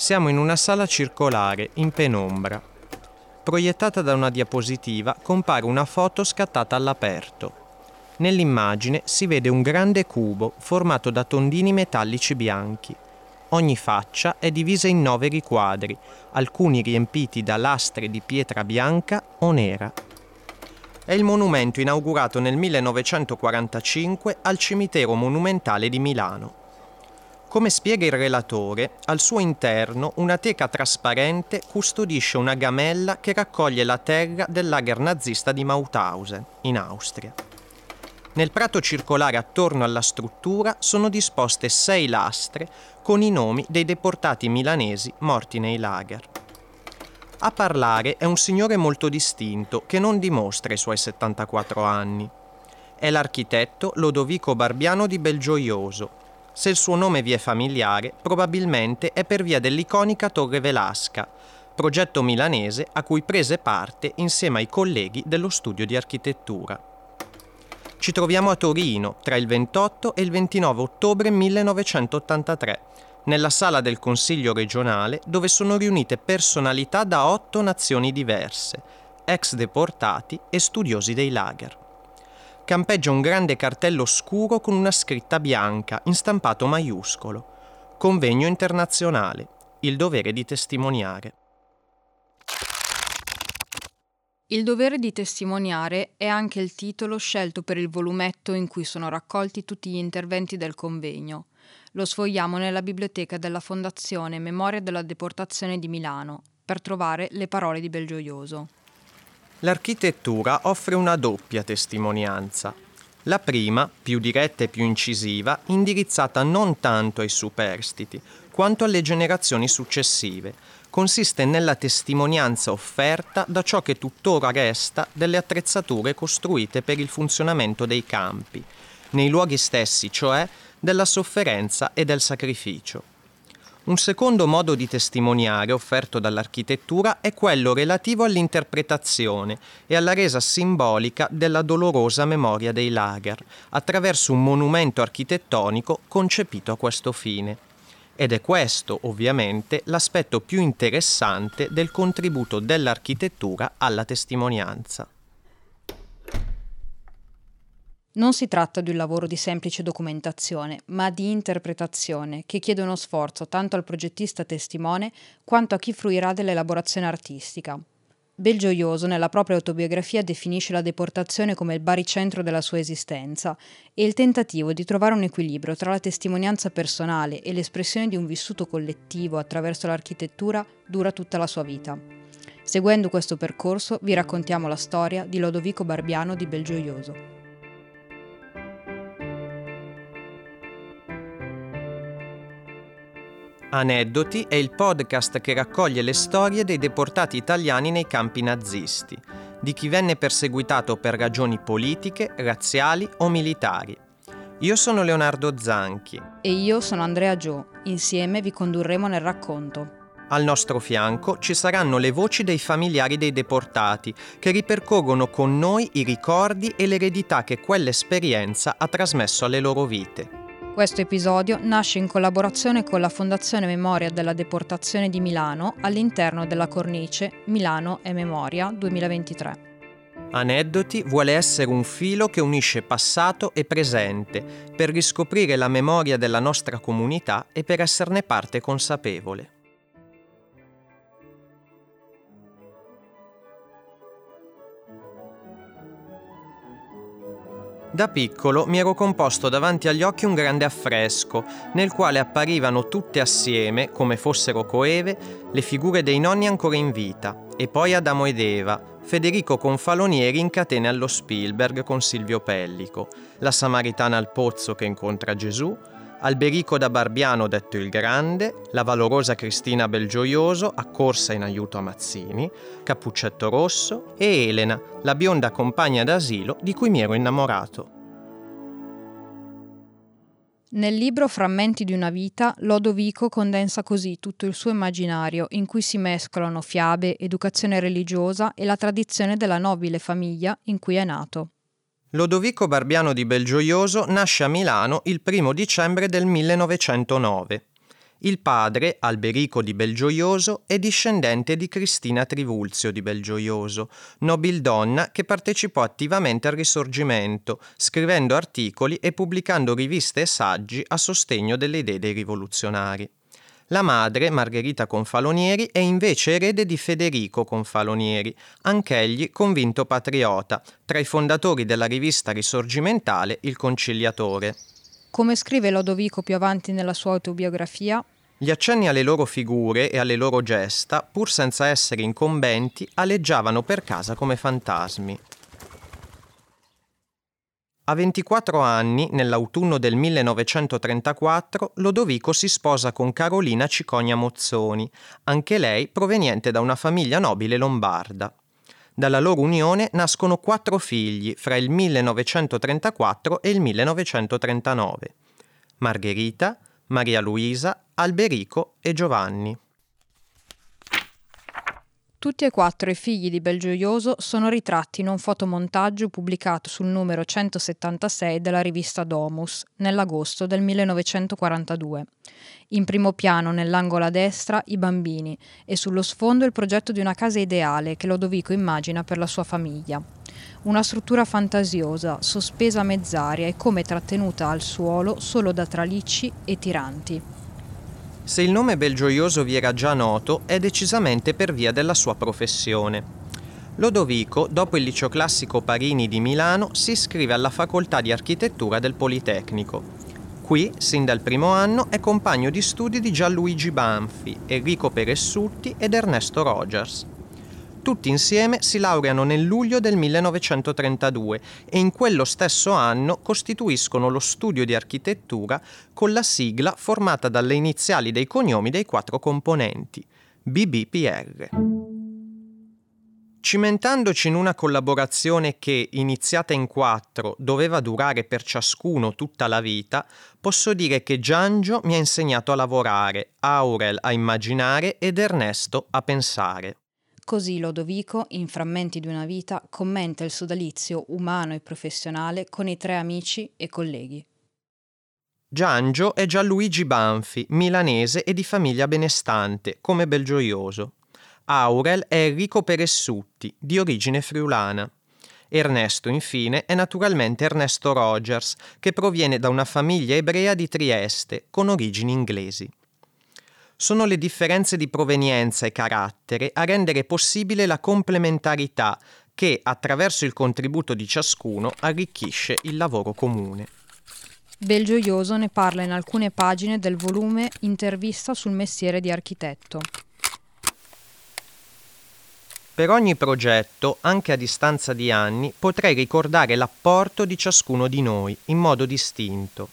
Siamo in una sala circolare, in penombra. Proiettata da una diapositiva compare una foto scattata all'aperto. Nell'immagine si vede un grande cubo formato da tondini metallici bianchi. Ogni faccia è divisa in nove riquadri, alcuni riempiti da lastre di pietra bianca o nera. È il monumento inaugurato nel 1945 al cimitero monumentale di Milano. Come spiega il relatore, al suo interno una teca trasparente custodisce una gamella che raccoglie la terra del lager nazista di Mauthausen, in Austria. Nel prato circolare attorno alla struttura sono disposte sei lastre con i nomi dei deportati milanesi morti nei lager. A parlare è un signore molto distinto che non dimostra i suoi 74 anni. È l'architetto Lodovico Barbiano di Belgioioso, se il suo nome vi è familiare, probabilmente è per via dell'iconica Torre Velasca, progetto milanese a cui prese parte insieme ai colleghi dello studio di architettura. Ci troviamo a Torino tra il 28 e il 29 ottobre 1983, nella sala del Consiglio regionale dove sono riunite personalità da otto nazioni diverse, ex deportati e studiosi dei lager campeggia un grande cartello scuro con una scritta bianca in stampato maiuscolo. Convegno internazionale. Il dovere di testimoniare. Il dovere di testimoniare è anche il titolo scelto per il volumetto in cui sono raccolti tutti gli interventi del convegno. Lo sfogliamo nella biblioteca della Fondazione Memoria della Deportazione di Milano per trovare le parole di Belgioioso. L'architettura offre una doppia testimonianza. La prima, più diretta e più incisiva, indirizzata non tanto ai superstiti, quanto alle generazioni successive, consiste nella testimonianza offerta da ciò che tuttora resta delle attrezzature costruite per il funzionamento dei campi, nei luoghi stessi, cioè della sofferenza e del sacrificio. Un secondo modo di testimoniare offerto dall'architettura è quello relativo all'interpretazione e alla resa simbolica della dolorosa memoria dei lager, attraverso un monumento architettonico concepito a questo fine. Ed è questo, ovviamente, l'aspetto più interessante del contributo dell'architettura alla testimonianza. Non si tratta di un lavoro di semplice documentazione, ma di interpretazione, che chiede uno sforzo tanto al progettista testimone quanto a chi fruirà dell'elaborazione artistica. Belgioioso nella propria autobiografia definisce la deportazione come il baricentro della sua esistenza e il tentativo di trovare un equilibrio tra la testimonianza personale e l'espressione di un vissuto collettivo attraverso l'architettura dura tutta la sua vita. Seguendo questo percorso vi raccontiamo la storia di Lodovico Barbiano di Belgioioso. Aneddoti è il podcast che raccoglie le storie dei deportati italiani nei campi nazisti, di chi venne perseguitato per ragioni politiche, razziali o militari. Io sono Leonardo Zanchi. E io sono Andrea Gio. Insieme vi condurremo nel racconto. Al nostro fianco ci saranno le voci dei familiari dei deportati, che ripercorrono con noi i ricordi e l'eredità che quell'esperienza ha trasmesso alle loro vite. Questo episodio nasce in collaborazione con la Fondazione Memoria della Deportazione di Milano all'interno della cornice Milano e Memoria 2023. Aneddoti vuole essere un filo che unisce passato e presente per riscoprire la memoria della nostra comunità e per esserne parte consapevole. Da piccolo mi ero composto davanti agli occhi un grande affresco, nel quale apparivano tutte assieme, come fossero coeve, le figure dei nonni ancora in vita, e poi Adamo ed Eva, Federico Confalonieri in catene allo Spielberg con Silvio Pellico, la Samaritana al pozzo che incontra Gesù, Alberico da Barbiano detto il Grande, la valorosa Cristina Belgioioso accorsa in aiuto a Mazzini, Cappuccetto Rosso e Elena, la bionda compagna d'asilo di cui mi ero innamorato. Nel libro Frammenti di una vita, Lodovico condensa così tutto il suo immaginario, in cui si mescolano fiabe, educazione religiosa e la tradizione della nobile famiglia in cui è nato. Lodovico Barbiano di Belgioioso nasce a Milano il 1 dicembre del 1909. Il padre, Alberico di Belgioioso, è discendente di Cristina Trivulzio di Belgioioso, nobildonna che partecipò attivamente al Risorgimento, scrivendo articoli e pubblicando riviste e saggi a sostegno delle idee dei rivoluzionari. La madre, Margherita Confalonieri, è invece erede di Federico Confalonieri, anch'egli convinto patriota, tra i fondatori della rivista risorgimentale Il Conciliatore. Come scrive Lodovico più avanti nella sua autobiografia, gli accenni alle loro figure e alle loro gesta, pur senza essere incombenti, aleggiavano per casa come fantasmi. A 24 anni, nell'autunno del 1934, Lodovico si sposa con Carolina Ciconia Mozzoni, anche lei proveniente da una famiglia nobile lombarda. Dalla loro unione nascono quattro figli fra il 1934 e il 1939. Margherita, Maria Luisa, Alberico e Giovanni. Tutti e quattro i figli di Belgioioso sono ritratti in un fotomontaggio pubblicato sul numero 176 della rivista Domus nell'agosto del 1942. In primo piano, nell'angolo a destra, i bambini e sullo sfondo il progetto di una casa ideale che Lodovico immagina per la sua famiglia. Una struttura fantasiosa, sospesa a mezz'aria e come trattenuta al suolo solo da tralicci e tiranti. Se il nome Belgioioso vi era già noto, è decisamente per via della sua professione. Lodovico, dopo il liceo classico Parini di Milano, si iscrive alla facoltà di architettura del Politecnico. Qui, sin dal primo anno, è compagno di studi di Gianluigi Banfi, Enrico Peressutti ed Ernesto Rogers. Tutti insieme si laureano nel luglio del 1932 e in quello stesso anno costituiscono lo studio di architettura con la sigla formata dalle iniziali dei cognomi dei quattro componenti, BBPR. Cimentandoci in una collaborazione che, iniziata in quattro, doveva durare per ciascuno tutta la vita, posso dire che Giangio mi ha insegnato a lavorare, Aurel a immaginare ed Ernesto a pensare. Così Lodovico, in Frammenti di una vita, commenta il sodalizio umano e professionale con i tre amici e colleghi. Giangio è Gianluigi Banfi, milanese e di famiglia benestante, come Belgioioso. Aurel è Enrico Peressutti, di origine friulana. Ernesto, infine, è naturalmente Ernesto Rogers, che proviene da una famiglia ebrea di Trieste, con origini inglesi sono le differenze di provenienza e carattere a rendere possibile la complementarità che, attraverso il contributo di ciascuno, arricchisce il lavoro comune. Belgioioso ne parla in alcune pagine del volume Intervista sul mestiere di architetto. Per ogni progetto, anche a distanza di anni, potrei ricordare l'apporto di ciascuno di noi in modo distinto.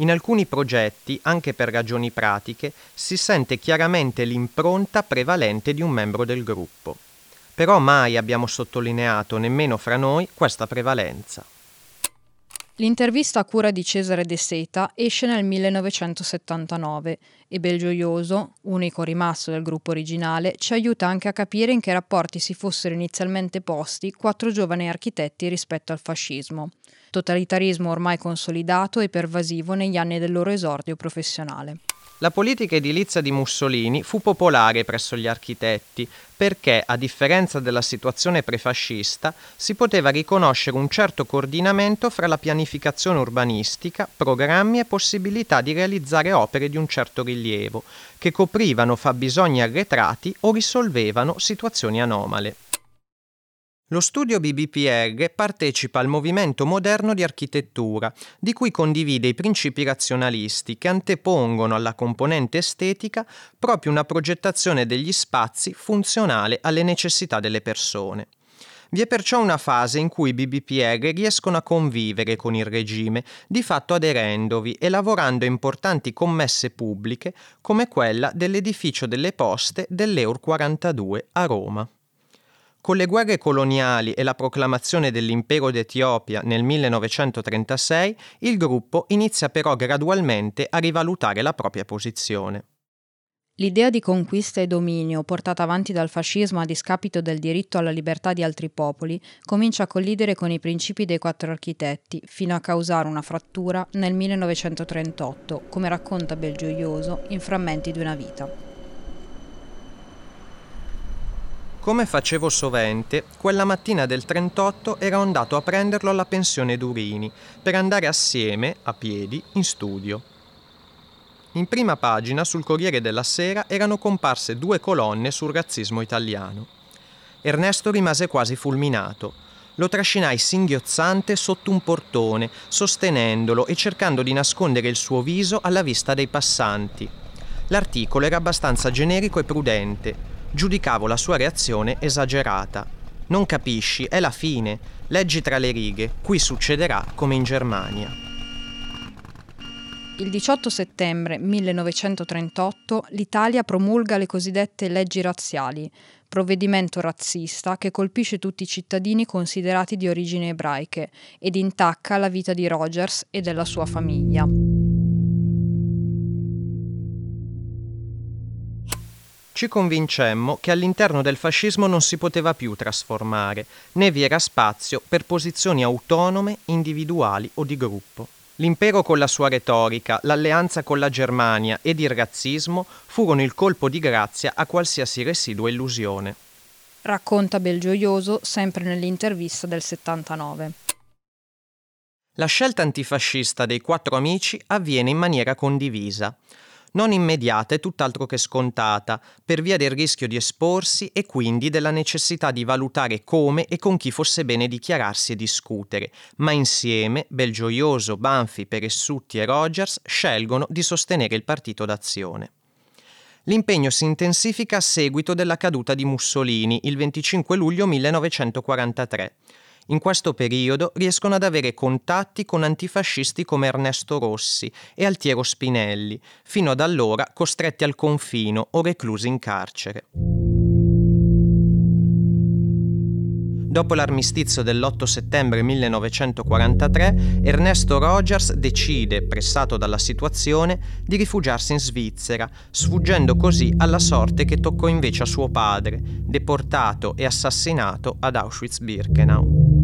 In alcuni progetti, anche per ragioni pratiche, si sente chiaramente l'impronta prevalente di un membro del gruppo. Però mai abbiamo sottolineato, nemmeno fra noi, questa prevalenza. L'intervista a cura di Cesare De Seta esce nel 1979 e Belgioioso, unico rimasto del gruppo originale, ci aiuta anche a capire in che rapporti si fossero inizialmente posti quattro giovani architetti rispetto al fascismo totalitarismo ormai consolidato e pervasivo negli anni del loro esordio professionale. La politica edilizia di Mussolini fu popolare presso gli architetti perché, a differenza della situazione prefascista, si poteva riconoscere un certo coordinamento fra la pianificazione urbanistica, programmi e possibilità di realizzare opere di un certo rilievo, che coprivano fabbisogni arretrati o risolvevano situazioni anomale. Lo studio BBPR partecipa al movimento moderno di architettura, di cui condivide i principi razionalisti che antepongono alla componente estetica proprio una progettazione degli spazi funzionale alle necessità delle persone. Vi è perciò una fase in cui i BBPR riescono a convivere con il regime, di fatto aderendovi e lavorando a importanti commesse pubbliche come quella dell'edificio delle poste dell'Eur 42 a Roma. Con le guerre coloniali e la proclamazione dell'impero d'Etiopia nel 1936, il gruppo inizia però gradualmente a rivalutare la propria posizione. L'idea di conquista e dominio portata avanti dal fascismo a discapito del diritto alla libertà di altri popoli comincia a collidere con i principi dei quattro architetti, fino a causare una frattura nel 1938, come racconta Belgioioso in Frammenti di una vita. Come facevo sovente, quella mattina del 38 ero andato a prenderlo alla pensione Durini per andare assieme, a piedi, in studio. In prima pagina sul Corriere della Sera erano comparse due colonne sul razzismo italiano. Ernesto rimase quasi fulminato. Lo trascinai singhiozzante sotto un portone, sostenendolo e cercando di nascondere il suo viso alla vista dei passanti. L'articolo era abbastanza generico e prudente. Giudicavo la sua reazione esagerata. Non capisci, è la fine. Leggi tra le righe, qui succederà come in Germania. Il 18 settembre 1938 l'Italia promulga le cosiddette leggi razziali, provvedimento razzista che colpisce tutti i cittadini considerati di origini ebraiche ed intacca la vita di Rogers e della sua famiglia. Ci convincemmo che all'interno del fascismo non si poteva più trasformare, né vi era spazio per posizioni autonome, individuali o di gruppo. L'impero con la sua retorica, l'alleanza con la Germania ed il razzismo furono il colpo di grazia a qualsiasi residua illusione. Racconta Belgioioso sempre nell'intervista del 79. La scelta antifascista dei quattro amici avviene in maniera condivisa non immediata e tutt'altro che scontata, per via del rischio di esporsi e quindi della necessità di valutare come e con chi fosse bene dichiararsi e discutere, ma insieme Belgioioso, Banfi, Peressutti e Rogers scelgono di sostenere il partito d'azione. L'impegno si intensifica a seguito della caduta di Mussolini il 25 luglio 1943 in questo periodo riescono ad avere contatti con antifascisti come Ernesto Rossi e Altiero Spinelli, fino ad allora costretti al confino o reclusi in carcere. Dopo l'armistizio dell'8 settembre 1943, Ernesto Rogers decide, pressato dalla situazione, di rifugiarsi in Svizzera, sfuggendo così alla sorte che toccò invece a suo padre, deportato e assassinato ad Auschwitz-Birkenau.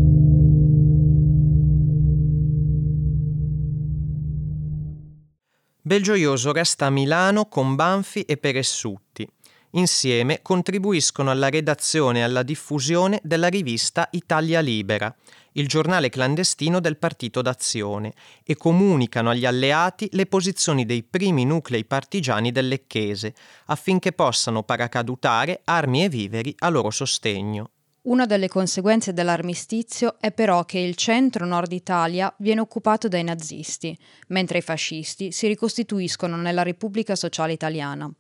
Belgioioso resta a Milano con Banfi e Peressutti. Insieme contribuiscono alla redazione e alla diffusione della rivista Italia Libera, il giornale clandestino del Partito d'Azione, e comunicano agli alleati le posizioni dei primi nuclei partigiani del Lecchese, affinché possano paracadutare armi e viveri a loro sostegno. Una delle conseguenze dell'armistizio è però che il centro-nord Italia viene occupato dai nazisti, mentre i fascisti si ricostituiscono nella Repubblica Sociale Italiana.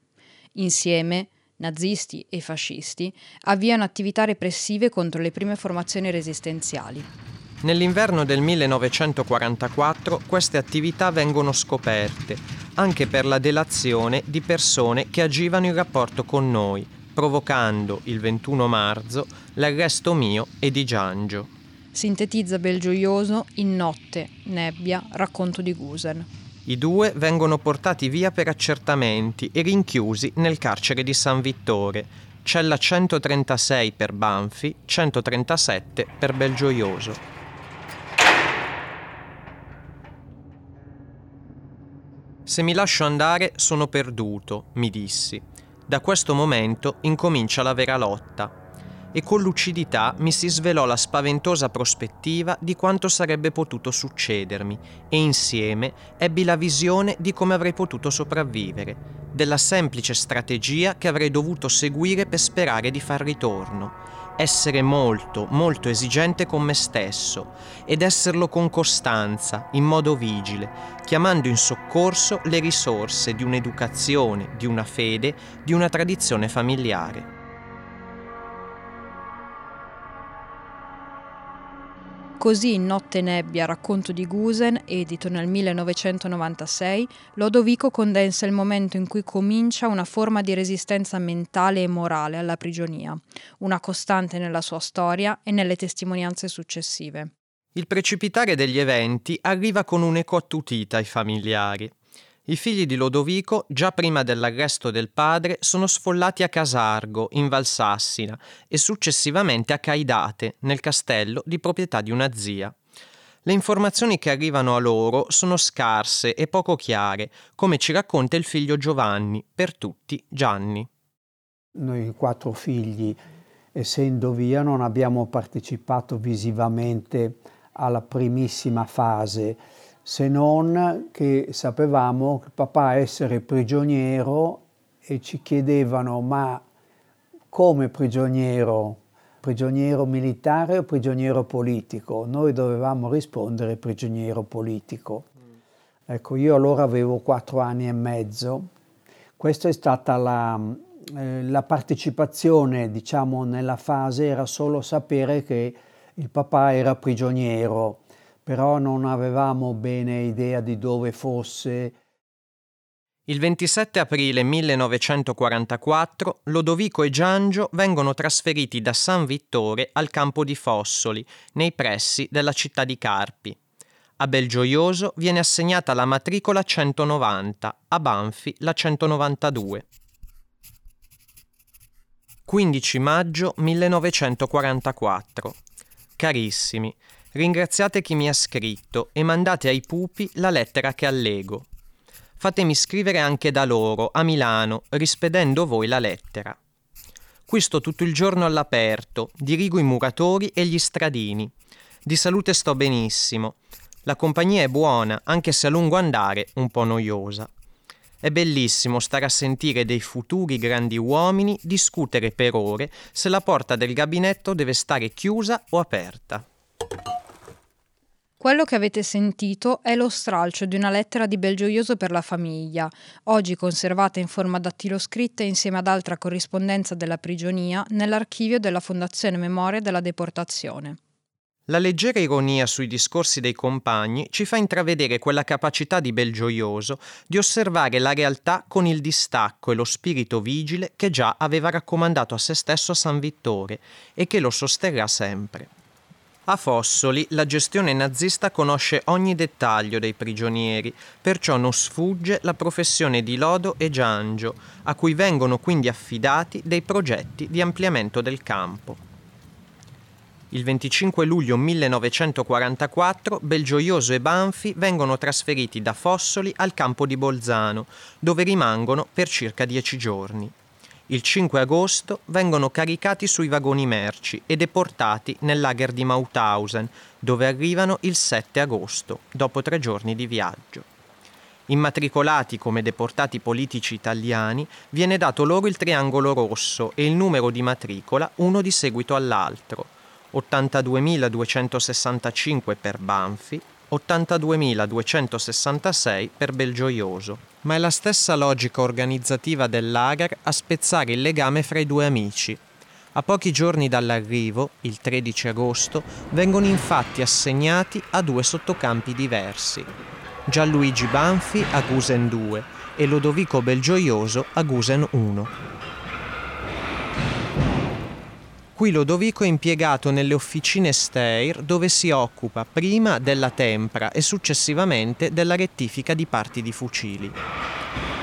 Insieme, nazisti e fascisti avviano attività repressive contro le prime formazioni resistenziali. Nell'inverno del 1944 queste attività vengono scoperte, anche per la delazione di persone che agivano in rapporto con noi, provocando il 21 marzo l'arresto mio e di Giangio. Sintetizza Belgioioso in Notte, Nebbia, racconto di Gusen. I due vengono portati via per accertamenti e rinchiusi nel carcere di San Vittore, cella 136 per Banfi, 137 per Belgioioso. Se mi lascio andare sono perduto, mi dissi. Da questo momento incomincia la vera lotta. E con lucidità mi si svelò la spaventosa prospettiva di quanto sarebbe potuto succedermi e insieme ebbi la visione di come avrei potuto sopravvivere, della semplice strategia che avrei dovuto seguire per sperare di far ritorno, essere molto, molto esigente con me stesso ed esserlo con costanza, in modo vigile, chiamando in soccorso le risorse di un'educazione, di una fede, di una tradizione familiare. Così in Notte Nebbia, racconto di Gusen, edito nel 1996, Lodovico condensa il momento in cui comincia una forma di resistenza mentale e morale alla prigionia, una costante nella sua storia e nelle testimonianze successive. Il precipitare degli eventi arriva con un'eco attutita ai familiari. I figli di Lodovico, già prima dell'arresto del padre, sono sfollati a Casargo, in Valsassina, e successivamente a Caidate, nel castello di proprietà di una zia. Le informazioni che arrivano a loro sono scarse e poco chiare, come ci racconta il figlio Giovanni, per tutti Gianni. Noi quattro figli, essendo via, non abbiamo partecipato visivamente alla primissima fase se non che sapevamo che papà essere prigioniero e ci chiedevano ma come prigioniero? Prigioniero militare o prigioniero politico? Noi dovevamo rispondere prigioniero politico. Ecco, io allora avevo quattro anni e mezzo. Questa è stata la, eh, la partecipazione, diciamo, nella fase, era solo sapere che il papà era prigioniero però non avevamo bene idea di dove fosse. Il 27 aprile 1944 Lodovico e Giangio vengono trasferiti da San Vittore al campo di Fossoli, nei pressi della città di Carpi. A Belgioioso viene assegnata la matricola 190, a Banfi la 192. 15 maggio 1944. Carissimi, Ringraziate chi mi ha scritto e mandate ai pupi la lettera che allego. Fatemi scrivere anche da loro, a Milano, rispedendo voi la lettera. Qui sto tutto il giorno all'aperto, dirigo i muratori e gli stradini. Di salute sto benissimo. La compagnia è buona, anche se a lungo andare un po' noiosa. È bellissimo stare a sentire dei futuri grandi uomini discutere per ore se la porta del gabinetto deve stare chiusa o aperta. Quello che avete sentito è lo stralcio di una lettera di Belgioioso per la famiglia, oggi conservata in forma dattiloscritta insieme ad altra corrispondenza della prigionia nell'archivio della Fondazione Memoria della Deportazione. La leggera ironia sui discorsi dei compagni ci fa intravedere quella capacità di Belgioioso di osservare la realtà con il distacco e lo spirito vigile che già aveva raccomandato a se stesso a San Vittore e che lo sosterrà sempre. A Fossoli la gestione nazista conosce ogni dettaglio dei prigionieri, perciò non sfugge la professione di Lodo e Giangio, a cui vengono quindi affidati dei progetti di ampliamento del campo. Il 25 luglio 1944 Belgioioso e Banfi vengono trasferiti da Fossoli al campo di Bolzano, dove rimangono per circa dieci giorni. Il 5 agosto vengono caricati sui vagoni merci e deportati nel lager di Mauthausen, dove arrivano il 7 agosto, dopo tre giorni di viaggio. Immatricolati come deportati politici italiani, viene dato loro il triangolo rosso e il numero di matricola uno di seguito all'altro, 82.265 per Banfi, 82.266 per Belgioioso. Ma è la stessa logica organizzativa del lager a spezzare il legame fra i due amici. A pochi giorni dall'arrivo, il 13 agosto, vengono infatti assegnati a due sottocampi diversi. Gianluigi Banfi a Gusen 2 e Lodovico Belgioioso a Gusen 1. Qui Lodovico è impiegato nelle officine Steyr dove si occupa prima della tempra e successivamente della rettifica di parti di fucili.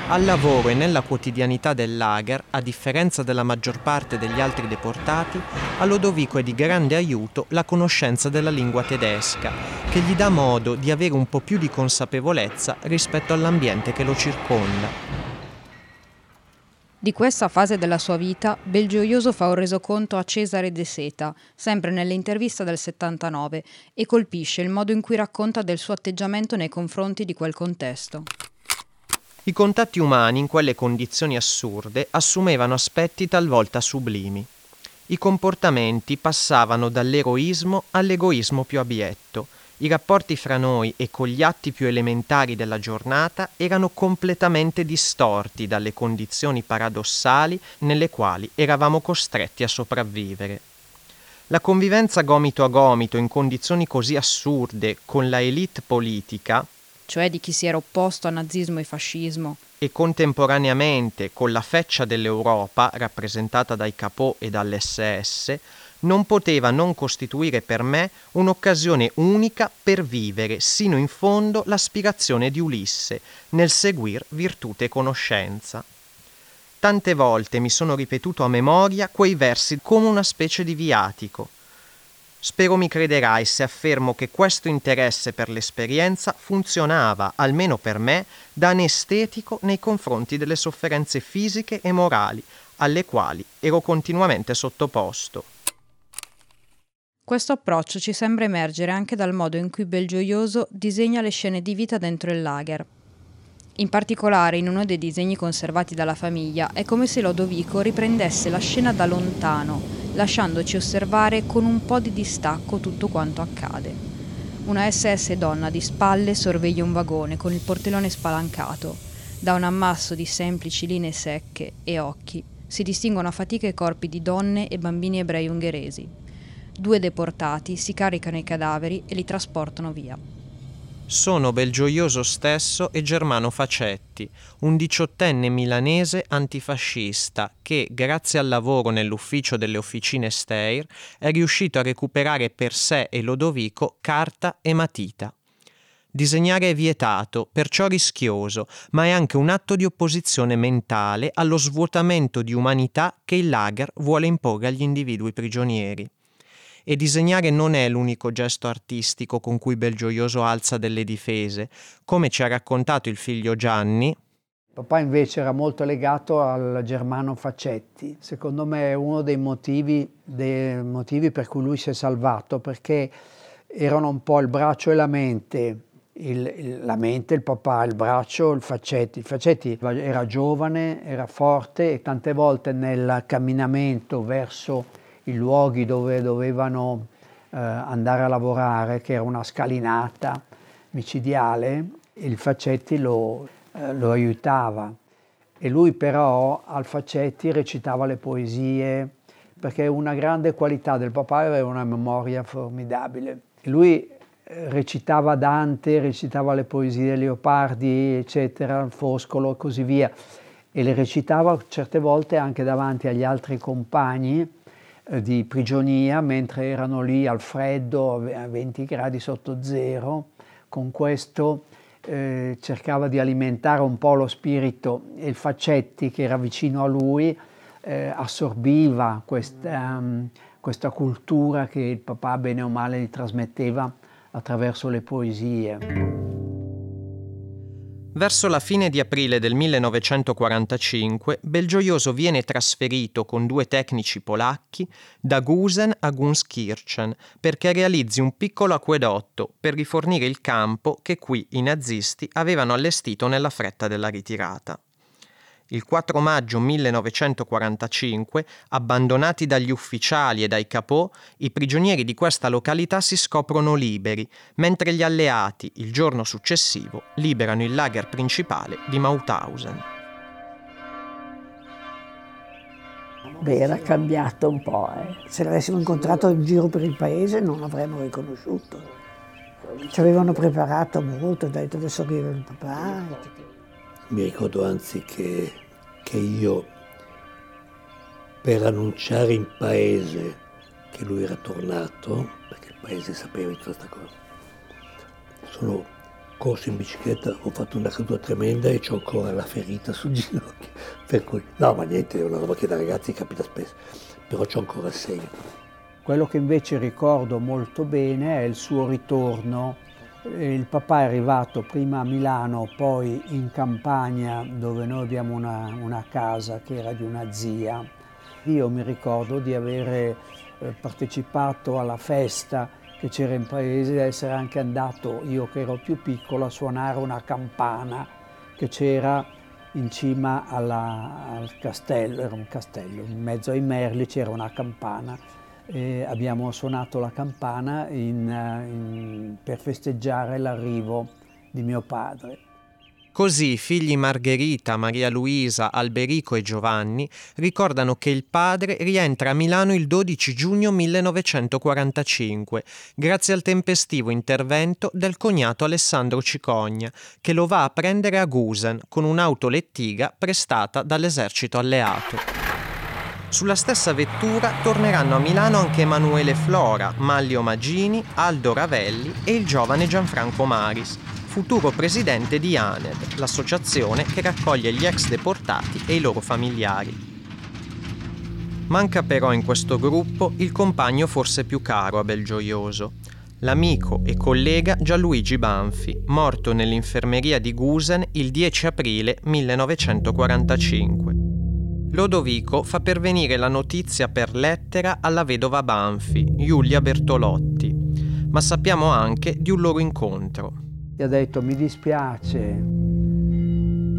Al lavoro e nella quotidianità del lager, a differenza della maggior parte degli altri deportati, a Lodovico è di grande aiuto la conoscenza della lingua tedesca, che gli dà modo di avere un po' più di consapevolezza rispetto all'ambiente che lo circonda. Di questa fase della sua vita, Belgioioso fa un resoconto a Cesare De Seta, sempre nell'intervista del 79, e colpisce il modo in cui racconta del suo atteggiamento nei confronti di quel contesto. I contatti umani in quelle condizioni assurde assumevano aspetti talvolta sublimi. I comportamenti passavano dall'eroismo all'egoismo più abietto, i rapporti fra noi e con gli atti più elementari della giornata erano completamente distorti dalle condizioni paradossali nelle quali eravamo costretti a sopravvivere. La convivenza gomito a gomito in condizioni così assurde con la elite politica, cioè di chi si era opposto a nazismo e fascismo, e contemporaneamente con la feccia dell'Europa rappresentata dai Capò e dall'SS, non poteva non costituire per me un'occasione unica per vivere sino in fondo l'aspirazione di Ulisse nel seguir virtute e conoscenza. Tante volte mi sono ripetuto a memoria quei versi come una specie di viatico. Spero mi crederai se affermo che questo interesse per l'esperienza funzionava, almeno per me, da anestetico nei confronti delle sofferenze fisiche e morali alle quali ero continuamente sottoposto. Questo approccio ci sembra emergere anche dal modo in cui Belgioioso disegna le scene di vita dentro il lager. In particolare, in uno dei disegni conservati dalla famiglia, è come se Lodovico riprendesse la scena da lontano, lasciandoci osservare con un po' di distacco tutto quanto accade. Una SS donna di spalle sorveglia un vagone con il portellone spalancato. Da un ammasso di semplici linee secche e occhi si distinguono a fatica i corpi di donne e bambini ebrei ungheresi. Due deportati si caricano i cadaveri e li trasportano via. Sono Belgioioso stesso e Germano Facetti, un diciottenne milanese antifascista che, grazie al lavoro nell'ufficio delle officine Steyr, è riuscito a recuperare per sé e Lodovico carta e matita. Disegnare è vietato, perciò rischioso, ma è anche un atto di opposizione mentale allo svuotamento di umanità che il lager vuole imporre agli individui prigionieri. E disegnare non è l'unico gesto artistico con cui Belgioioso alza delle difese. Come ci ha raccontato il figlio Gianni, Papà invece era molto legato al Germano Facetti. Secondo me è uno dei motivi, dei motivi per cui lui si è salvato, perché erano un po' il braccio e la mente il, il, la mente, il papà, il braccio, il Faccetti. Il Faccetti era giovane, era forte e tante volte nel camminamento verso i luoghi dove dovevano eh, andare a lavorare, che era una scalinata micidiale, il Faccetti lo, eh, lo aiutava. E lui però al Faccetti recitava le poesie, perché una grande qualità del papà aveva una memoria formidabile. E lui recitava Dante, recitava le poesie Leopardi, eccetera, Foscolo e così via, e le recitava certe volte anche davanti agli altri compagni eh, di prigionia, mentre erano lì al freddo, a 20 gradi sotto zero. Con questo eh, cercava di alimentare un po' lo spirito e il Faccetti, che era vicino a lui, eh, assorbiva questa, um, questa cultura che il papà bene o male gli trasmetteva attraverso le poesie. Verso la fine di aprile del 1945, Belgioioso viene trasferito con due tecnici polacchi da Gusen a Gunskirchen perché realizzi un piccolo acquedotto per rifornire il campo che qui i nazisti avevano allestito nella fretta della ritirata. Il 4 maggio 1945, abbandonati dagli ufficiali e dai capò, i prigionieri di questa località si scoprono liberi, mentre gli alleati, il giorno successivo, liberano il lager principale di Mauthausen. Beh, era cambiato un po'. Eh. Se l'avessimo incontrato in giro per il paese non l'avremmo riconosciuto. Ci avevano preparato molto, detto adesso arriva il papà. Mi ricordo anzi che che io, per annunciare in paese che lui era tornato, perché il paese sapeva di questa cosa, sono corso in bicicletta, ho fatto una caduta tremenda e ho ancora la ferita sul ginocchio. Per cui, no, ma niente, è una roba che da ragazzi capita spesso, però ho ancora il segno. Quello che invece ricordo molto bene è il suo ritorno il papà è arrivato prima a Milano, poi in Campania, dove noi abbiamo una, una casa che era di una zia. Io mi ricordo di aver eh, partecipato alla festa che c'era in paese, di essere anche andato, io che ero più piccolo, a suonare una campana che c'era in cima alla, al castello, era un castello, in mezzo ai merli c'era una campana e abbiamo suonato la campana in, in, per festeggiare l'arrivo di mio padre. Così i figli Margherita, Maria Luisa, Alberico e Giovanni ricordano che il padre rientra a Milano il 12 giugno 1945, grazie al tempestivo intervento del cognato Alessandro Cicogna, che lo va a prendere a Gusen con un'auto lettiga prestata dall'esercito alleato. Sulla stessa vettura torneranno a Milano anche Emanuele Flora, Maglio Magini, Aldo Ravelli e il giovane Gianfranco Maris, futuro presidente di ANED, l'associazione che raccoglie gli ex deportati e i loro familiari. Manca però in questo gruppo il compagno forse più caro a Belgioioso, l'amico e collega Gianluigi Banfi, morto nell'infermeria di Gusen il 10 aprile 1945. Lodovico fa pervenire la notizia per lettera alla vedova Banfi, Giulia Bertolotti, ma sappiamo anche di un loro incontro. Gli ha detto mi dispiace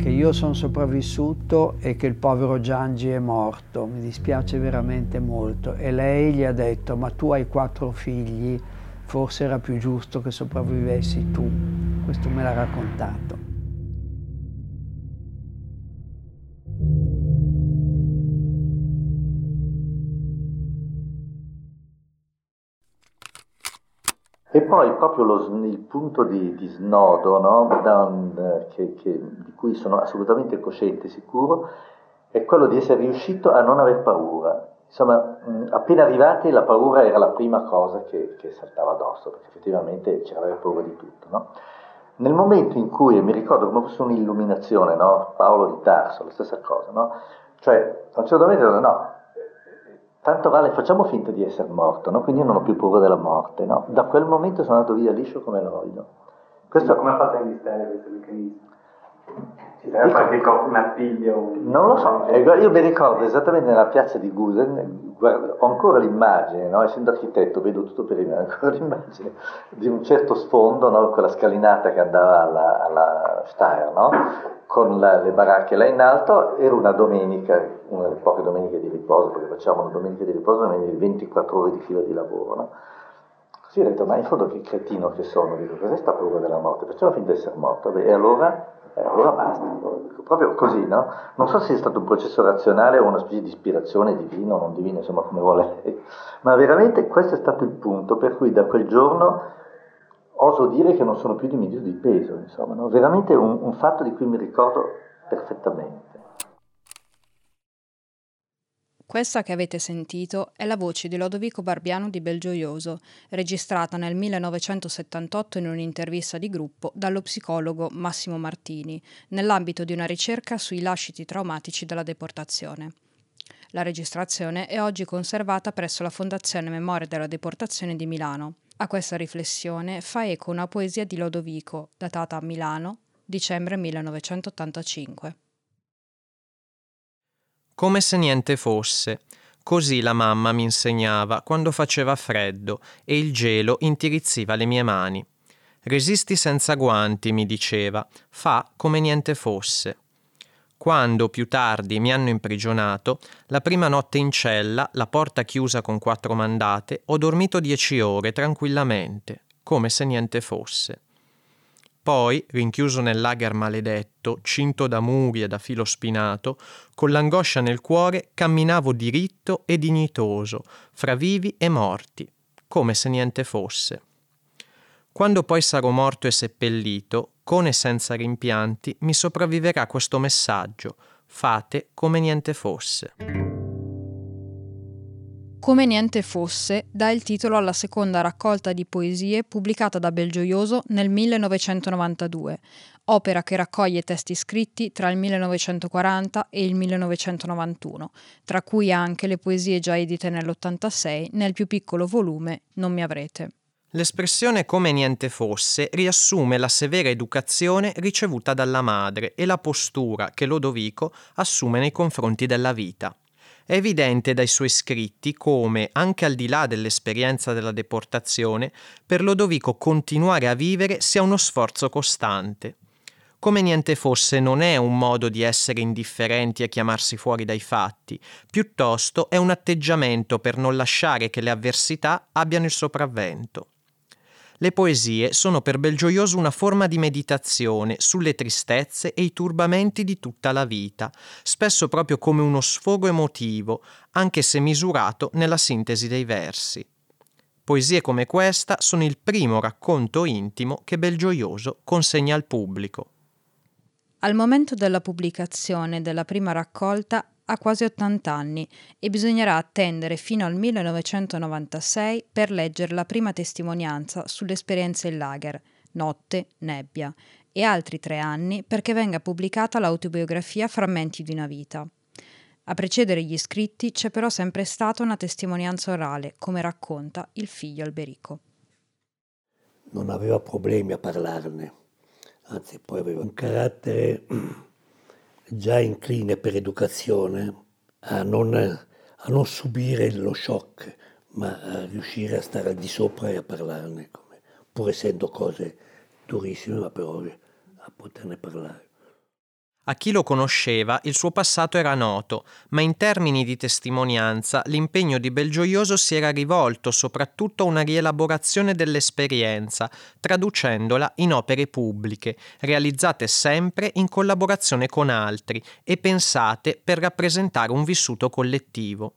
che io sono sopravvissuto e che il povero Giangi è morto, mi dispiace veramente molto. E lei gli ha detto ma tu hai quattro figli, forse era più giusto che sopravvivessi tu. Questo me l'ha raccontato. Poi proprio lo, il punto di, di snodo, no? da, che, che, di cui sono assolutamente cosciente e sicuro, è quello di essere riuscito a non aver paura. Insomma, appena arrivati la paura era la prima cosa che, che saltava addosso, perché effettivamente c'era da paura di tutto. No? Nel momento in cui, mi ricordo come fosse un'illuminazione, no? Paolo di Tarso, la stessa cosa, cioè a un certo momento no, tanto vale, facciamo finta di essere morto, no? quindi io non ho più paura della morte. No? Da quel momento sono andato via liscio come l'olio. Questo... Come ha fatto a iniziare questo meccanismo? Ci sarà qualche un appiglio? Non lo so, eh, io mi ricordo esattamente nella piazza di Gusen, guarda, ho ancora l'immagine, no? essendo architetto vedo tutto per me, ancora l'immagine di un certo sfondo, no? quella scalinata che andava alla, alla Steyr, no? con la, le baracche là in alto, era una domenica, una delle poche domeniche di riposo, perché facciamo una domenica di riposo, una 24 ore di fila di lavoro. No? Così ho detto, ma in fondo che cretino che sono, dico, cos'è sta paura della morte? Facciamo finta di essere morto. Beh, e allora, eh, allora basta, proprio così, no? Non so se sia stato un processo razionale o una specie di ispirazione divina o non divina, insomma come vuole lei, ma veramente questo è stato il punto per cui da quel giorno oso dire che non sono più di misura di peso, insomma, no? veramente un, un fatto di cui mi ricordo perfettamente. Questa che avete sentito è la voce di Lodovico Barbiano di Belgioioso, registrata nel 1978 in un'intervista di gruppo dallo psicologo Massimo Martini, nell'ambito di una ricerca sui lasciti traumatici della deportazione. La registrazione è oggi conservata presso la Fondazione Memoria della Deportazione di Milano. A questa riflessione fa eco una poesia di Lodovico, datata a Milano, dicembre 1985. Come se niente fosse. Così la mamma mi insegnava quando faceva freddo e il gelo intirizziva le mie mani. Resisti senza guanti, mi diceva, fa come niente fosse. Quando più tardi mi hanno imprigionato, la prima notte in cella, la porta chiusa con quattro mandate, ho dormito dieci ore tranquillamente, come se niente fosse. Poi, rinchiuso nel lager maledetto, cinto da muri e da filo spinato, con l'angoscia nel cuore, camminavo diritto e dignitoso, fra vivi e morti, come se niente fosse. Quando poi sarò morto e seppellito, con e senza rimpianti, mi sopravviverà questo messaggio. Fate come niente fosse. Come niente fosse dà il titolo alla seconda raccolta di poesie pubblicata da Belgioioso nel 1992, opera che raccoglie testi scritti tra il 1940 e il 1991, tra cui anche le poesie già edite nell'86 nel più piccolo volume Non mi avrete. L'espressione come niente fosse riassume la severa educazione ricevuta dalla madre e la postura che Lodovico assume nei confronti della vita. È evidente dai suoi scritti come, anche al di là dell'esperienza della deportazione, per Lodovico continuare a vivere sia uno sforzo costante. Come niente fosse non è un modo di essere indifferenti e chiamarsi fuori dai fatti, piuttosto è un atteggiamento per non lasciare che le avversità abbiano il sopravvento. Le poesie sono per Belgioioso una forma di meditazione sulle tristezze e i turbamenti di tutta la vita, spesso proprio come uno sfogo emotivo, anche se misurato nella sintesi dei versi. Poesie come questa sono il primo racconto intimo che Belgioioso consegna al pubblico. Al momento della pubblicazione della prima raccolta ha quasi 80 anni e bisognerà attendere fino al 1996 per leggere la prima testimonianza sull'esperienza in lager, Notte, Nebbia, e altri tre anni perché venga pubblicata l'autobiografia Frammenti di una vita. A precedere gli scritti c'è però sempre stata una testimonianza orale, come racconta il figlio Alberico. Non aveva problemi a parlarne, anzi poi aveva un carattere già incline per educazione a non, a non subire lo shock, ma a riuscire a stare al di sopra e a parlarne, come, pur essendo cose durissime, ma però a poterne parlare. A chi lo conosceva il suo passato era noto, ma in termini di testimonianza l'impegno di Belgioioso si era rivolto soprattutto a una rielaborazione dell'esperienza, traducendola in opere pubbliche, realizzate sempre in collaborazione con altri e pensate per rappresentare un vissuto collettivo.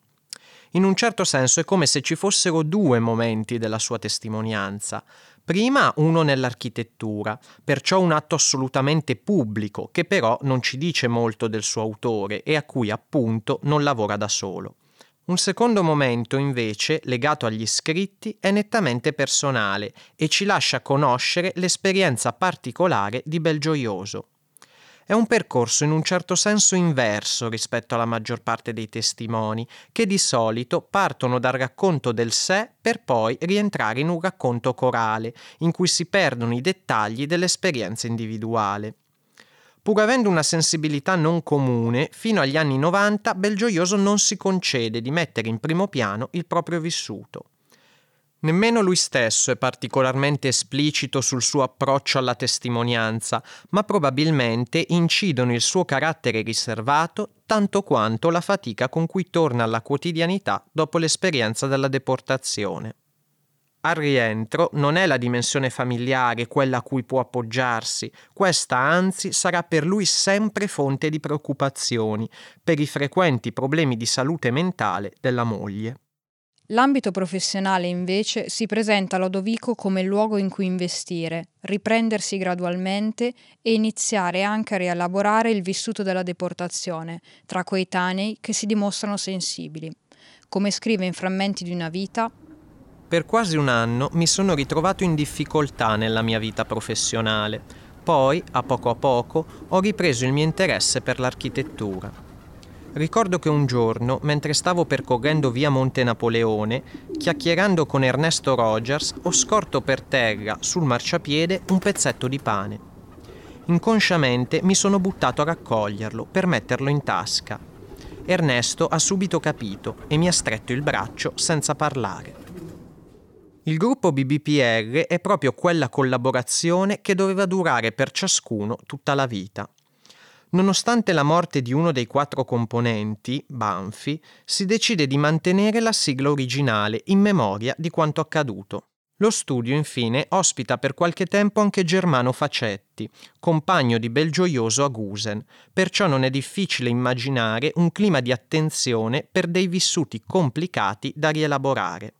In un certo senso è come se ci fossero due momenti della sua testimonianza. Prima uno nell'architettura, perciò un atto assolutamente pubblico, che però non ci dice molto del suo autore e a cui appunto non lavora da solo. Un secondo momento, invece, legato agli scritti, è nettamente personale e ci lascia conoscere l'esperienza particolare di Belgioioso. È un percorso in un certo senso inverso rispetto alla maggior parte dei testimoni, che di solito partono dal racconto del sé per poi rientrare in un racconto corale, in cui si perdono i dettagli dell'esperienza individuale. Pur avendo una sensibilità non comune, fino agli anni 90 Belgioioso non si concede di mettere in primo piano il proprio vissuto. Nemmeno lui stesso è particolarmente esplicito sul suo approccio alla testimonianza, ma probabilmente incidono il suo carattere riservato tanto quanto la fatica con cui torna alla quotidianità dopo l'esperienza della deportazione. Al rientro non è la dimensione familiare quella a cui può appoggiarsi, questa anzi sarà per lui sempre fonte di preoccupazioni per i frequenti problemi di salute mentale della moglie. L'ambito professionale invece si presenta a Lodovico come luogo in cui investire, riprendersi gradualmente e iniziare anche a rielaborare il vissuto della deportazione tra coetanei che si dimostrano sensibili. Come scrive in Frammenti di una vita, per quasi un anno mi sono ritrovato in difficoltà nella mia vita professionale. Poi, a poco a poco, ho ripreso il mio interesse per l'architettura. Ricordo che un giorno, mentre stavo percorrendo via Monte Napoleone, chiacchierando con Ernesto Rogers, ho scorto per terra, sul marciapiede, un pezzetto di pane. Inconsciamente mi sono buttato a raccoglierlo per metterlo in tasca. Ernesto ha subito capito e mi ha stretto il braccio senza parlare. Il gruppo BBPR è proprio quella collaborazione che doveva durare per ciascuno tutta la vita. Nonostante la morte di uno dei quattro componenti, Banfi, si decide di mantenere la sigla originale in memoria di quanto accaduto. Lo studio, infine, ospita per qualche tempo anche Germano Facetti, compagno di Belgioioso a Gusen, perciò non è difficile immaginare un clima di attenzione per dei vissuti complicati da rielaborare.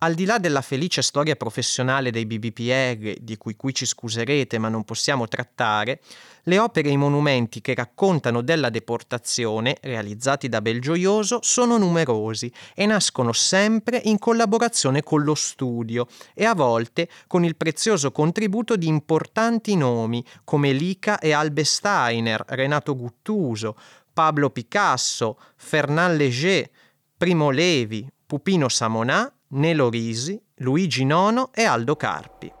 Al di là della felice storia professionale dei BBPR, di cui qui ci scuserete ma non possiamo trattare, le opere e i monumenti che raccontano della deportazione, realizzati da Belgioioso, sono numerosi e nascono sempre in collaborazione con lo studio e a volte con il prezioso contributo di importanti nomi come Lica e Albe Steiner, Renato Guttuso, Pablo Picasso, Fernand Léger, Primo Levi, Pupino Samonà Nelo Risi, Luigi Nono e Aldo Carpi.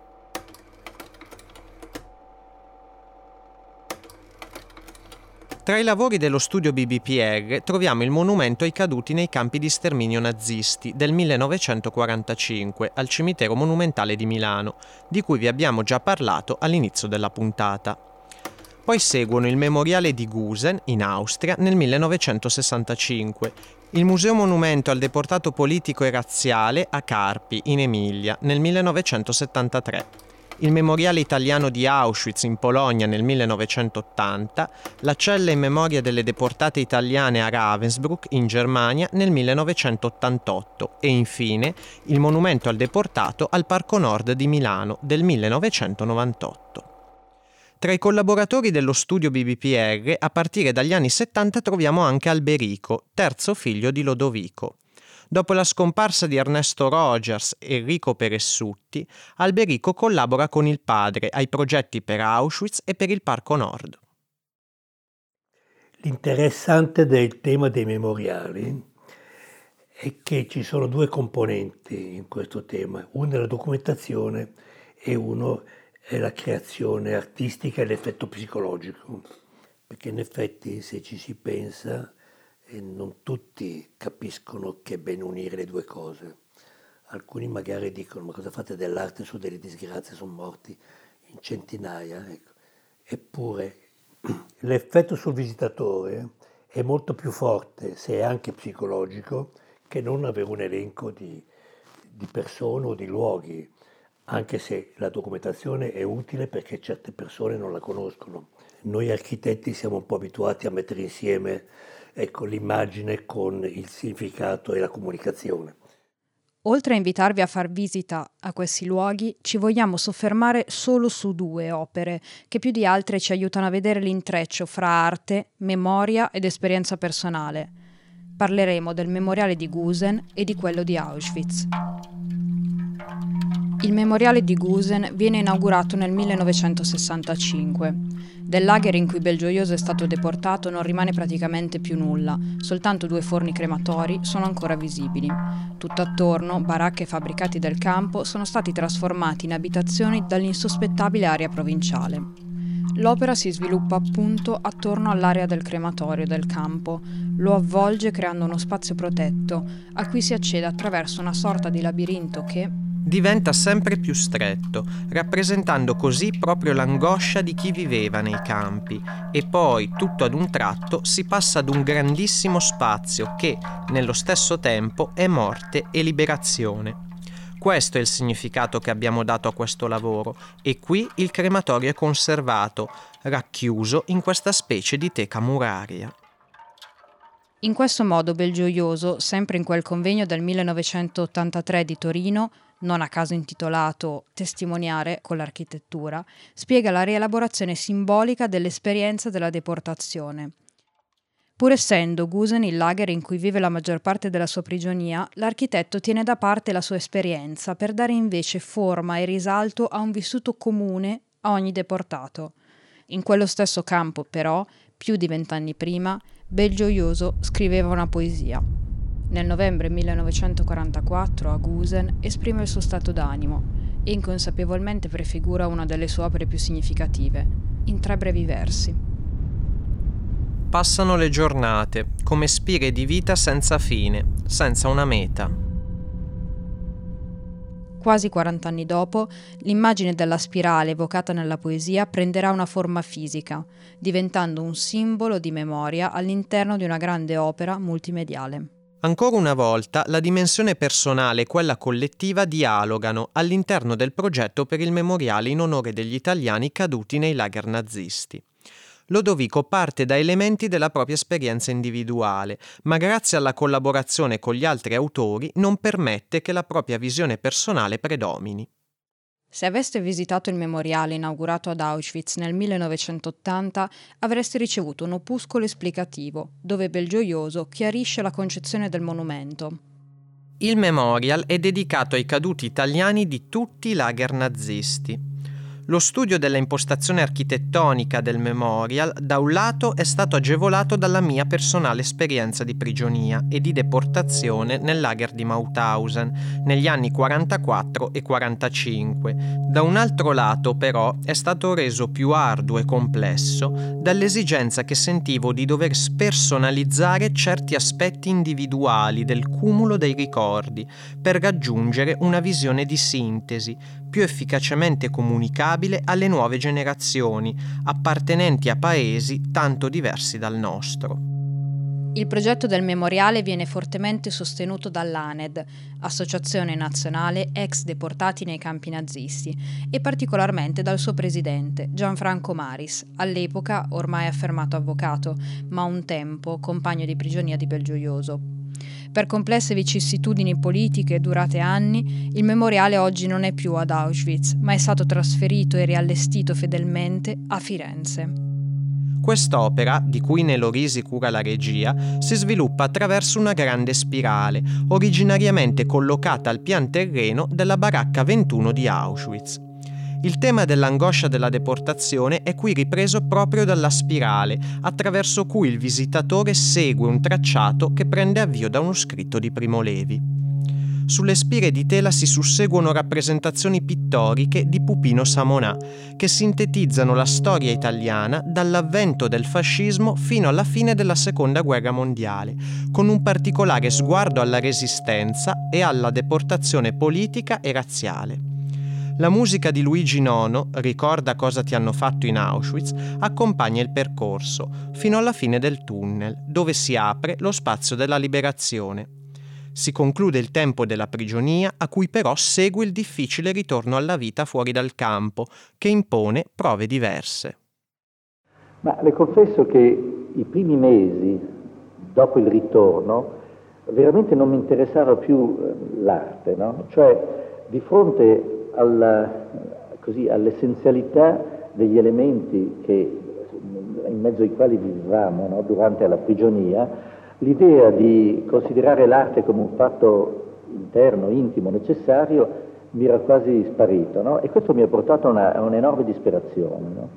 Tra i lavori dello studio BBPR troviamo il monumento ai caduti nei campi di sterminio nazisti del 1945 al cimitero monumentale di Milano, di cui vi abbiamo già parlato all'inizio della puntata. Poi seguono il memoriale di Gusen, in Austria, nel 1965, il Museo Monumento al deportato politico e razziale a Carpi, in Emilia, nel 1973, il Memoriale italiano di Auschwitz in Polonia nel 1980, la cella in memoria delle deportate italiane a Ravensbrück in Germania nel 1988 e infine il monumento al deportato al Parco Nord di Milano del 1998. Tra i collaboratori dello studio BBPR, a partire dagli anni 70 troviamo anche Alberico, terzo figlio di Lodovico. Dopo la scomparsa di Ernesto Rogers e Enrico Peressutti, Alberico collabora con il padre ai progetti per Auschwitz e per il Parco Nord. L'interessante del tema dei memoriali è che ci sono due componenti in questo tema, uno è la documentazione e uno è la creazione artistica e l'effetto psicologico, perché in effetti se ci si pensa eh, non tutti capiscono che è bene unire le due cose. Alcuni magari dicono ma cosa fate dell'arte su delle disgrazie, sono morti in centinaia. Ecco. Eppure l'effetto sul visitatore è molto più forte, se è anche psicologico, che non avere un elenco di, di persone o di luoghi anche se la documentazione è utile perché certe persone non la conoscono. Noi architetti siamo un po' abituati a mettere insieme ecco, l'immagine con il significato e la comunicazione. Oltre a invitarvi a far visita a questi luoghi, ci vogliamo soffermare solo su due opere che più di altre ci aiutano a vedere l'intreccio fra arte, memoria ed esperienza personale. Parleremo del memoriale di Gusen e di quello di Auschwitz. Il memoriale di Gusen viene inaugurato nel 1965. Del lager in cui Belgioioso è stato deportato non rimane praticamente più nulla, soltanto due forni crematori sono ancora visibili. Tutt'attorno, baracche e fabbricati del campo sono stati trasformati in abitazioni dall'insospettabile area provinciale. L'opera si sviluppa appunto attorno all'area del crematorio del campo, lo avvolge creando uno spazio protetto, a cui si accede attraverso una sorta di labirinto che, diventa sempre più stretto, rappresentando così proprio l'angoscia di chi viveva nei campi e poi, tutto ad un tratto, si passa ad un grandissimo spazio che, nello stesso tempo, è morte e liberazione. Questo è il significato che abbiamo dato a questo lavoro e qui il crematorio è conservato, racchiuso in questa specie di teca muraria. In questo modo Belgioioso, sempre in quel convegno del 1983 di Torino, non a caso intitolato Testimoniare con l'architettura, spiega la rielaborazione simbolica dell'esperienza della deportazione. Pur essendo Gusen il lager in cui vive la maggior parte della sua prigionia, l'architetto tiene da parte la sua esperienza per dare invece forma e risalto a un vissuto comune a ogni deportato. In quello stesso campo, però, più di vent'anni prima, Belgioioso scriveva una poesia. Nel novembre 1944 a Gusen esprime il suo stato d'animo e inconsapevolmente prefigura una delle sue opere più significative, in tre brevi versi. Passano le giornate come spire di vita senza fine, senza una meta. Quasi 40 anni dopo, l'immagine della spirale evocata nella poesia prenderà una forma fisica, diventando un simbolo di memoria all'interno di una grande opera multimediale. Ancora una volta la dimensione personale e quella collettiva dialogano all'interno del progetto per il memoriale in onore degli italiani caduti nei lager nazisti. Lodovico parte da elementi della propria esperienza individuale, ma grazie alla collaborazione con gli altri autori non permette che la propria visione personale predomini. Se aveste visitato il memoriale inaugurato ad Auschwitz nel 1980, avreste ricevuto un opuscolo esplicativo, dove Belgioioso chiarisce la concezione del monumento. Il memorial è dedicato ai caduti italiani di tutti i lager nazisti. Lo studio della impostazione architettonica del memorial, da un lato, è stato agevolato dalla mia personale esperienza di prigionia e di deportazione nel lager di Mauthausen negli anni 44 e 45. Da un altro lato, però, è stato reso più arduo e complesso dall'esigenza che sentivo di dover spersonalizzare certi aspetti individuali del cumulo dei ricordi per raggiungere una visione di sintesi, più efficacemente comunicabile alle nuove generazioni, appartenenti a paesi tanto diversi dal nostro. Il progetto del memoriale viene fortemente sostenuto dall'ANED, Associazione Nazionale Ex Deportati nei Campi Nazisti, e particolarmente dal suo presidente, Gianfranco Maris, all'epoca ormai affermato avvocato, ma un tempo compagno di prigionia di Belgioioso. Per complesse vicissitudini politiche durate anni, il memoriale oggi non è più ad Auschwitz, ma è stato trasferito e riallestito fedelmente a Firenze. Quest'opera, di cui Nelo Risi cura la regia, si sviluppa attraverso una grande spirale, originariamente collocata al pian terreno della baracca 21 di Auschwitz. Il tema dell'angoscia della deportazione è qui ripreso proprio dalla spirale, attraverso cui il visitatore segue un tracciato che prende avvio da uno scritto di Primo Levi. Sulle spire di tela si susseguono rappresentazioni pittoriche di Pupino Samonà, che sintetizzano la storia italiana dall'avvento del fascismo fino alla fine della Seconda Guerra Mondiale, con un particolare sguardo alla resistenza e alla deportazione politica e razziale. La musica di Luigi Nono, Ricorda cosa ti hanno fatto in Auschwitz, accompagna il percorso, fino alla fine del tunnel, dove si apre lo spazio della liberazione, si conclude il tempo della prigionia a cui però segue il difficile ritorno alla vita fuori dal campo, che impone prove diverse. Ma le confesso che i primi mesi dopo il ritorno veramente non mi interessava più eh, l'arte, no? cioè di fronte alla, così, all'essenzialità degli elementi che, in mezzo ai quali vivevamo no? durante la prigionia, L'idea di considerare l'arte come un fatto interno, intimo, necessario, mi era quasi sparito, no? e questo mi ha portato una, a un'enorme disperazione. No?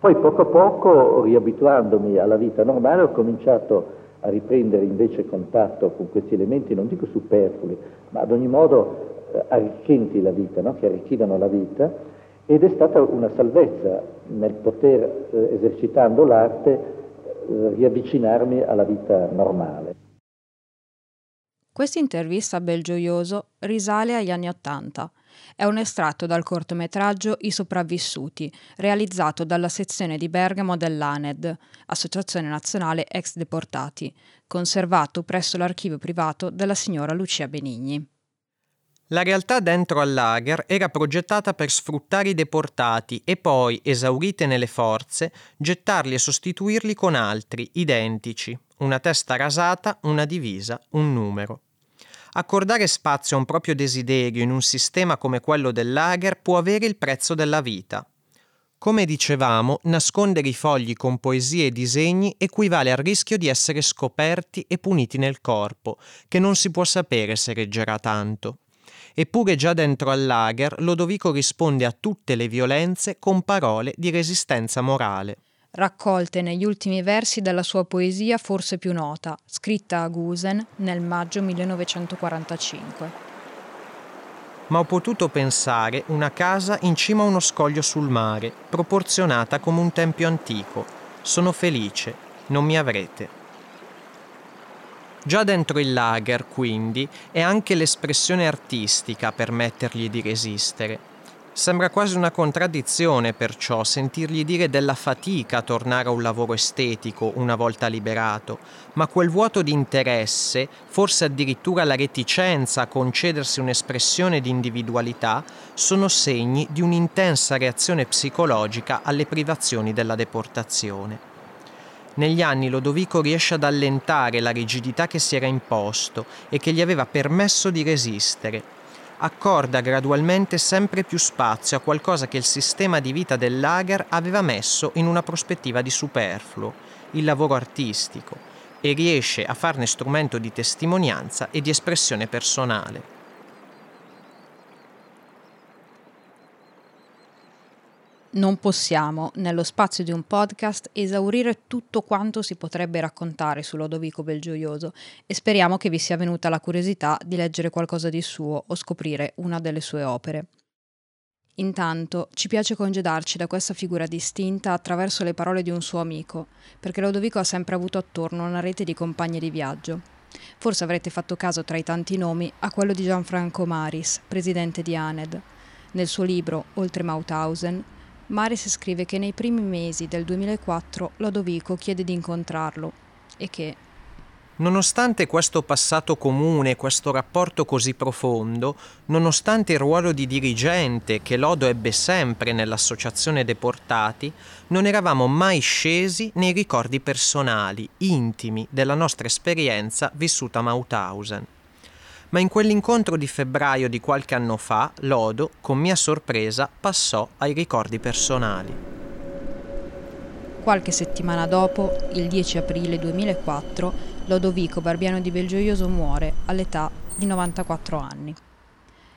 Poi poco a poco, riabituandomi alla vita normale, ho cominciato a riprendere invece contatto con questi elementi, non dico superflui, ma ad ogni modo arricchenti la vita, no? che arricchivano la vita, ed è stata una salvezza nel poter, eh, esercitando l'arte, eh, riavvicinarmi alla vita normale. Questa intervista a Belgioioso risale agli anni Ottanta. È un estratto dal cortometraggio I sopravvissuti, realizzato dalla sezione di Bergamo dell'ANED, Associazione Nazionale Ex Deportati, conservato presso l'archivio privato della signora Lucia Benigni. La realtà dentro al lager era progettata per sfruttare i deportati e poi, esaurite nelle forze, gettarli e sostituirli con altri, identici, una testa rasata, una divisa, un numero. Accordare spazio a un proprio desiderio in un sistema come quello del lager può avere il prezzo della vita. Come dicevamo, nascondere i fogli con poesie e disegni equivale al rischio di essere scoperti e puniti nel corpo, che non si può sapere se reggerà tanto. Eppure già dentro al lager Lodovico risponde a tutte le violenze con parole di resistenza morale. Raccolte negli ultimi versi della sua poesia forse più nota, scritta a Gusen nel maggio 1945 ma ho potuto pensare una casa in cima a uno scoglio sul mare, proporzionata come un tempio antico. Sono felice, non mi avrete. Già dentro il lager, quindi, è anche l'espressione artistica a permettergli di resistere. Sembra quasi una contraddizione, perciò, sentirgli dire della fatica a tornare a un lavoro estetico una volta liberato, ma quel vuoto di interesse, forse addirittura la reticenza a concedersi un'espressione di individualità, sono segni di un'intensa reazione psicologica alle privazioni della deportazione. Negli anni Lodovico riesce ad allentare la rigidità che si era imposto e che gli aveva permesso di resistere. Accorda gradualmente sempre più spazio a qualcosa che il sistema di vita del lager aveva messo in una prospettiva di superfluo, il lavoro artistico, e riesce a farne strumento di testimonianza e di espressione personale. Non possiamo, nello spazio di un podcast, esaurire tutto quanto si potrebbe raccontare su Lodovico Belgioioso e speriamo che vi sia venuta la curiosità di leggere qualcosa di suo o scoprire una delle sue opere. Intanto ci piace congedarci da questa figura distinta attraverso le parole di un suo amico, perché Lodovico ha sempre avuto attorno una rete di compagni di viaggio. Forse avrete fatto caso tra i tanti nomi a quello di Gianfranco Maris, presidente di ANED. Nel suo libro Oltre Mauthausen Maris scrive che nei primi mesi del 2004 Lodovico chiede di incontrarlo e che Nonostante questo passato comune, questo rapporto così profondo, nonostante il ruolo di dirigente che Lodo ebbe sempre nell'associazione deportati, non eravamo mai scesi nei ricordi personali, intimi della nostra esperienza vissuta a Mauthausen. Ma in quell'incontro di febbraio di qualche anno fa, Lodo, con mia sorpresa, passò ai ricordi personali. Qualche settimana dopo, il 10 aprile 2004, Lodovico Barbiano di Belgioioso muore all'età di 94 anni.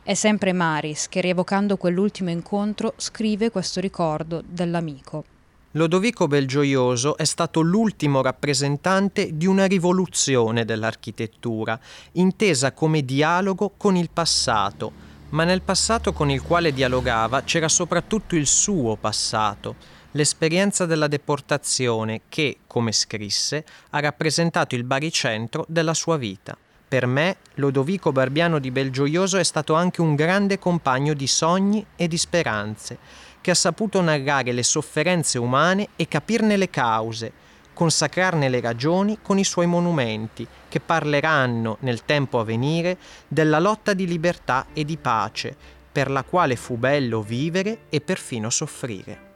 È sempre Maris che, rievocando quell'ultimo incontro, scrive questo ricordo dell'amico. Lodovico Belgioioso è stato l'ultimo rappresentante di una rivoluzione dell'architettura, intesa come dialogo con il passato, ma nel passato con il quale dialogava c'era soprattutto il suo passato, l'esperienza della deportazione che, come scrisse, ha rappresentato il baricentro della sua vita. Per me, Lodovico Barbiano di Belgioioso è stato anche un grande compagno di sogni e di speranze, che ha saputo narrare le sofferenze umane e capirne le cause, consacrarne le ragioni con i suoi monumenti, che parleranno nel tempo a venire della lotta di libertà e di pace, per la quale fu bello vivere e perfino soffrire.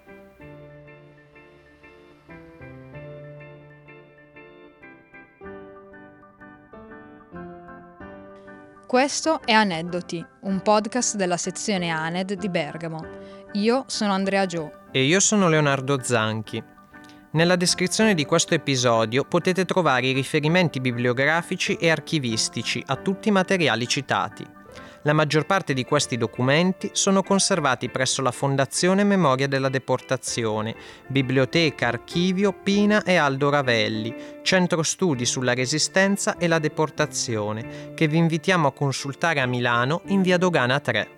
Questo è Aneddoti, un podcast della sezione Aned di Bergamo. Io sono Andrea Gio. E io sono Leonardo Zanchi. Nella descrizione di questo episodio potete trovare i riferimenti bibliografici e archivistici a tutti i materiali citati. La maggior parte di questi documenti sono conservati presso la Fondazione Memoria della Deportazione, Biblioteca Archivio Pina e Aldo Ravelli, Centro Studi sulla Resistenza e la Deportazione, che vi invitiamo a consultare a Milano in via Dogana 3.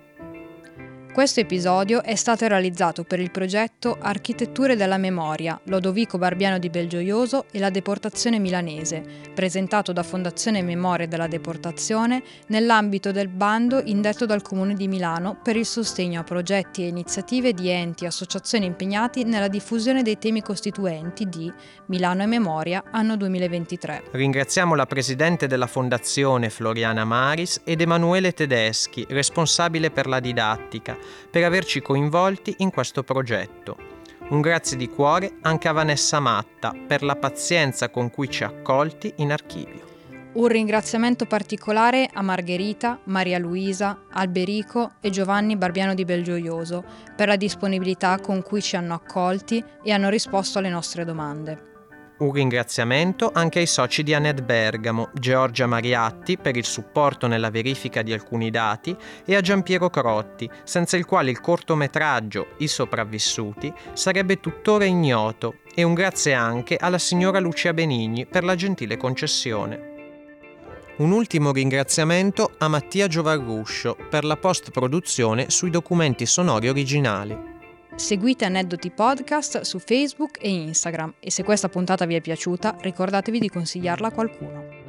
Questo episodio è stato realizzato per il progetto Architetture della Memoria, Lodovico Barbiano di Belgioioso e la deportazione milanese, presentato da Fondazione Memoria della Deportazione nell'ambito del bando indetto dal Comune di Milano per il sostegno a progetti e iniziative di enti e associazioni impegnati nella diffusione dei temi costituenti di Milano e Memoria anno 2023. Ringraziamo la Presidente della Fondazione Floriana Maris ed Emanuele Tedeschi, responsabile per la didattica per averci coinvolti in questo progetto. Un grazie di cuore anche a Vanessa Matta per la pazienza con cui ci ha accolti in archivio. Un ringraziamento particolare a Margherita, Maria Luisa, Alberico e Giovanni Barbiano di Belgioioso per la disponibilità con cui ci hanno accolti e hanno risposto alle nostre domande. Un ringraziamento anche ai soci di Anet Bergamo, Giorgia Mariatti per il supporto nella verifica di alcuni dati e a Giampiero Crotti, senza il quale il cortometraggio I sopravvissuti sarebbe tuttora ignoto e un grazie anche alla signora Lucia Benigni per la gentile concessione. Un ultimo ringraziamento a Mattia Giovarruscio per la post-produzione sui documenti sonori originali. Seguite Aneddoti Podcast su Facebook e Instagram e se questa puntata vi è piaciuta ricordatevi di consigliarla a qualcuno.